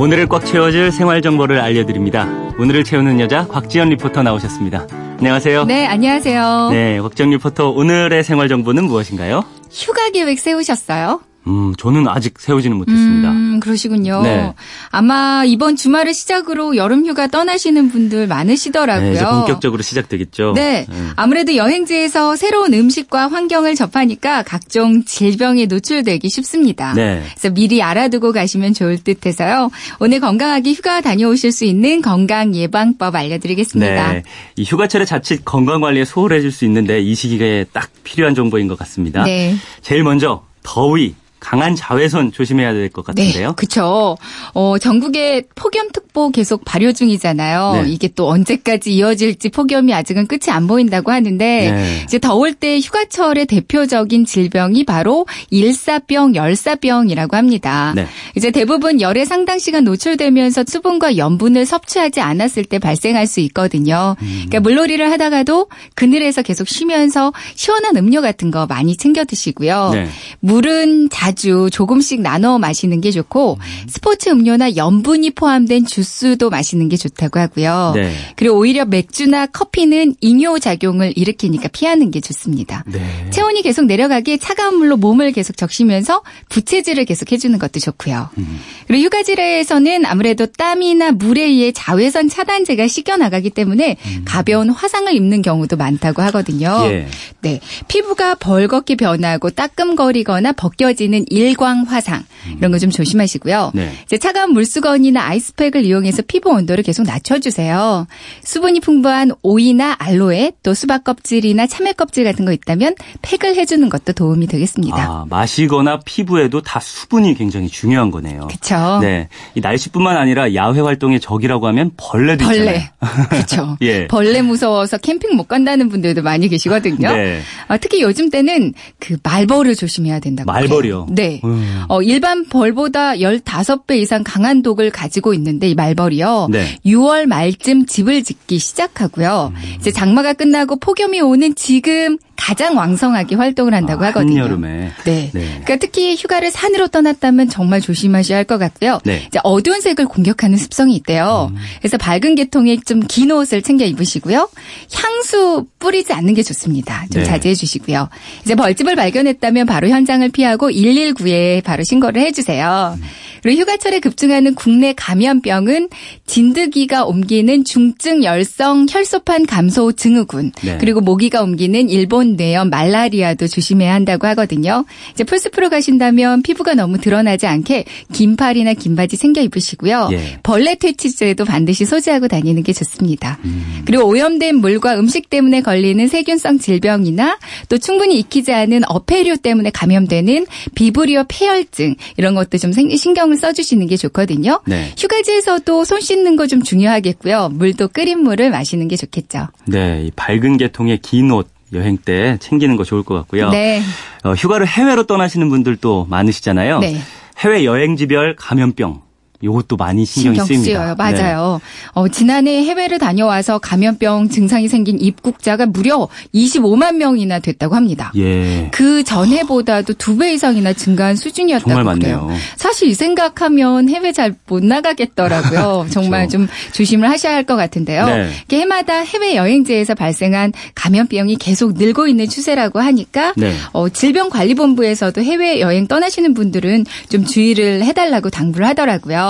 오늘을 꽉 채워줄 생활 정보를 알려드립니다. 오늘을 채우는 여자 곽지연 리포터 나오셨습니다. 안녕하세요. 네, 안녕하세요. 네, 곽지연 리포터 오늘의 생활 정보는 무엇인가요? 휴가 계획 세우셨어요? 음, 저는 아직 세우지는 못했습니다. 음, 그러시군요. 네. 아마 이번 주말을 시작으로 여름 휴가 떠나시는 분들 많으시더라고요. 네, 이제 본격적으로 시작되겠죠. 네. 아무래도 여행지에서 새로운 음식과 환경을 접하니까 각종 질병에 노출되기 쉽습니다. 네. 그래서 미리 알아두고 가시면 좋을 듯 해서요. 오늘 건강하게 휴가 다녀오실 수 있는 건강 예방법 알려드리겠습니다. 네. 이 휴가철에 자칫 건강 관리에 소홀해질 수 있는데 이 시기에 딱 필요한 정보인 것 같습니다. 네. 제일 먼저 더위, 강한 자외선 조심해야 될 것 같은데요. 네, 그렇죠. 어, 전국에 폭염특보 계속 발효 중이잖아요. 네. 이게 또 언제까지 이어질지 폭염이 아직은 끝이 안 보인다고 하는데 네. 이제 더울 때 휴가철의 대표적인 질병이 바로 일사병, 열사병이라고 합니다. 네. 이제 대부분 열에 상당 시간 노출되면서 수분과 염분을 섭취하지 않았을 때 발생할 수 있거든요. 음. 그러니까 물놀이를 하다가도 그늘에서 계속 쉬면서 시원한 음료 같은 거 많이 챙겨 드시고요. 네. 물은 자주 조금씩 나눠 마시는 게 좋고 스포츠 음료나 염분이 포함된 주스도 마시는 게 좋다고 하고요. 네. 그리고 오히려 맥주나 커피는 이뇨 작용을 일으키니까 피하는 게 좋습니다. 네. 체온이 계속 내려가게 차가운 물로 몸을 계속 적시면서 부채질을 계속 해주는 것도 좋고요. 음. 그리고 휴가지에서는 아무래도 땀이나 물에 의해 자외선 차단제가 씻겨 나가기 때문에 가벼운 화상을 입는 경우도 많다고 하거든요. 음. 예. 네. 피부가 벌겋게 변하고 따끔거리거나 벗겨지는 일광 화상 이런 거 좀 조심하시고요. 네. 이제 차가운 물수건이나 아이스팩을 이용해서 피부 온도를 계속 낮춰주세요. 수분이 풍부한 오이나 알로에 또 수박 껍질이나 참외 껍질 같은 거 있다면 팩을 해주는 것도 도움이 되겠습니다. 아, 마시거나 피부에도 다 수분이 굉장히 중요한 거네요. 그렇죠. 네. 이 날씨뿐만 아니라 야외 활동의 적이라고 하면 벌레도 벌레. 있잖아요. 그렇죠. 예. 벌레 무서워서 캠핑 못 간다는 분들도 많이 계시거든요. 네. 아, 특히 요즘 때는 그 말벌을 조심해야 된다고. 말벌이요? 네. 음. 어, 일반 벌보다 15배 이상 강한 독을 가지고 있는데 이 말벌이요. 네. 6월 말쯤 집을 짓기 시작하고요. 음. 이제 장마가 끝나고 폭염이 오는 지금 가장 왕성하게 활동을 한다고 아, 하거든요. 한여름에. 네. 네. 그러니까 특히 휴가를 산으로 떠났다면 정말 조심하셔야 할 것 같고요. 네. 이제 어두운 색을 공격하는 습성이 있대요. 그래서 밝은 계통의 좀 긴 옷을 챙겨 입으시고요. 향수 뿌리지 않는 게 좋습니다. 좀 네. 자제해 주시고요. 이제 벌집을 발견했다면 바로 현장을 피하고 119에 바로 신고를 해 주세요. 그리고 휴가철에 급증하는 국내 감염병은 진드기가 옮기는 중증 열성 혈소판 감소 증후군 네. 그리고 모기가 옮기는 일본 뇌염 말라리아도 조심해야 한다고 하거든요. 이제 풀숲으로 가신다면 피부가 너무 드러나지 않게 긴 팔이나 긴 바지 챙겨 입으시고요. 예. 벌레 퇴치제도 반드시 소지하고 다니는 게 좋습니다. 음. 그리고 오염된 물과 음식 때문에 걸리는 세균성 질병이나 또 충분히 익히지 않은 어패류 때문에 감염되는 비브리오 폐혈증 이런 것도 좀 생- 신경을 써주시는 게 좋거든요. 네. 휴가지에서도 손 씻는 거 좀 중요하겠고요. 물도 끓인 물을 마시는 게 좋겠죠. 네. 이 밝은 계통의 긴 옷 여행 때 챙기는 거 좋을 것 같고요. 네. 어, 휴가를 해외로 떠나시는 분들도 많으시잖아요. 네. 해외 여행지별 감염병. 요것도 많이 신경이 신경 쓰입니다. 쓰여요. 맞아요. 어, 지난해 해외를 다녀와서 감염병 증상이 생긴 입국자가 무려 25만 명이나 됐다고 합니다. 네. 예. 그 전해보다도 두 배 이상이나 증가한 수준이었다고 정말 그래요. 많네요. 사실 이 생각하면 해외 잘 못 나가겠더라고요. 정말 좀 조심을 하셔야 할 것 같은데요. 네. 해마다 해외 여행지에서 발생한 감염병이 계속 늘고 있는 추세라고 하니까 네. 어, 질병관리본부에서도 해외 여행 떠나시는 분들은 좀 주의를 해달라고 당부를 하더라고요.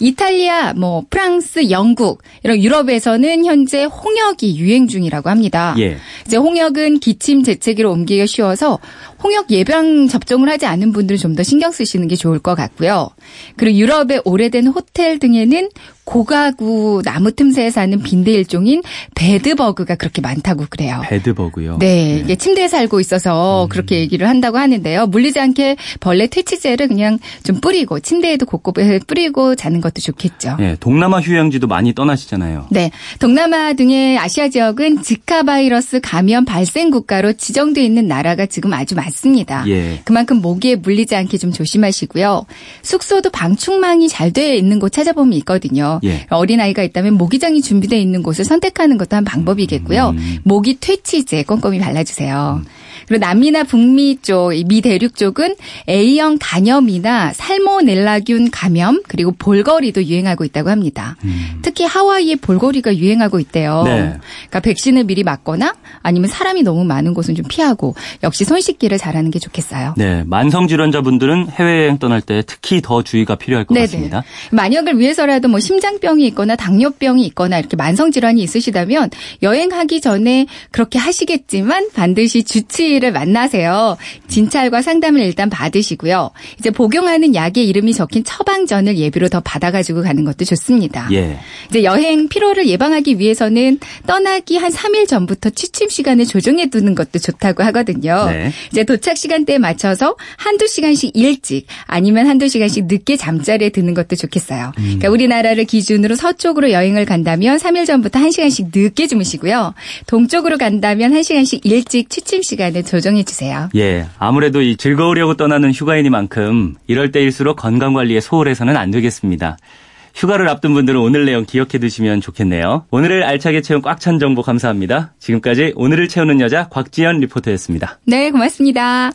이탈리아, 뭐 프랑스, 영국 이런 유럽에서는 현재 홍역이 유행 중이라고 합니다. 예. 이제 홍역은 기침 재채기로 옮기기가 쉬워서 홍역 예방 접종을 하지 않은 분들은 좀 더 신경 쓰시는 게 좋을 것 같고요. 그리고 유럽의 오래된 호텔 등에는 고가구 나무 틈새에 사는 빈대 일종인 bedbug가 그렇게 많다고 그래요. bedbug요. 네, 이게 침대에 살고 있어서 그렇게 얘기를 한다고 하는데요. 물리지 않게 벌레 퇴치제를 그냥 좀 뿌리고 침대에도 곳곳에 뿌리고 자는 것도 좋겠죠. 예, 동남아 휴양지도 많이 떠나시잖아요. 네. 동남아 등의 아시아 지역은 지카 바이러스 감염 발생 국가로 지정돼 있는 나라가 지금 아주 많 습니다. 예. 그만큼 모기에 물리지 않게 좀 조심하시고요. 숙소도 방충망이 잘 되어 있는 곳 찾아보면 있거든요. 예. 어린아이가 있다면 모기장이 준비되어 있는 곳을 선택하는 것도 한 방법이겠고요. 음. 모기 퇴치제 꼼꼼히 발라주세요. 그리고 남미나 북미 쪽, 이미 대륙 쪽은 A형 간염이나 살모넬라균 감염, 그리고 볼거 볼거리도 유행하고 있다고 합니다. 음. 특히 하와이의 볼거리가 유행하고 있대요. 네. 그러니까 백신을 미리 맞거나 아니면 사람이 너무 많은 곳은 좀 피하고 역시 손 씻기를 잘하는 게 좋겠어요. 네, 만성 질환자분들은 해외여행 떠날 때 특히 더 주의가 필요할 것 네네. 같습니다. 만약을 위해서라도 뭐 심장병이 있거나 당뇨병이 있거나 이렇게 만성 질환이 있으시다면 여행하기 전에 그렇게 하시겠지만 반드시 주치의를 만나세요. 진찰과 상담을 일단 받으시고요. 이제 복용하는 약의 이름이 적힌 처방전을 예비로 더 받아가지고 가는 것도 좋습니다. 예. 이제 여행 피로를 예방하기 위해서는 떠나기 한 3일 전부터 취침 시간을 조정해 두는 것도 좋다고 하거든요. 네. 이제 도착 시간대에 맞춰서 한두 시간씩 일찍 아니면 한두 시간씩 늦게 잠자리에 드는 것도 좋겠어요. 음. 그러니까 우리나라를 기준으로 서쪽으로 여행을 간다면 3일 전부터 1시간씩 늦게 주무시고요. 동쪽으로 간다면 1시간씩 일찍 취침 시간을 조정해 주세요. 예. 아무래도 이 즐거우려고 떠나는 휴가이니만큼 이럴 때일수록 건강 관리에 소홀해서는 안 되겠습니다. 휴가를 앞둔 분들은 오늘 내용 기억해 두시면 좋겠네요. 오늘을 알차게 채운 꽉 찬 정보 감사합니다. 지금까지 오늘을 채우는 여자 곽지연 리포터였습니다. 네, 고맙습니다.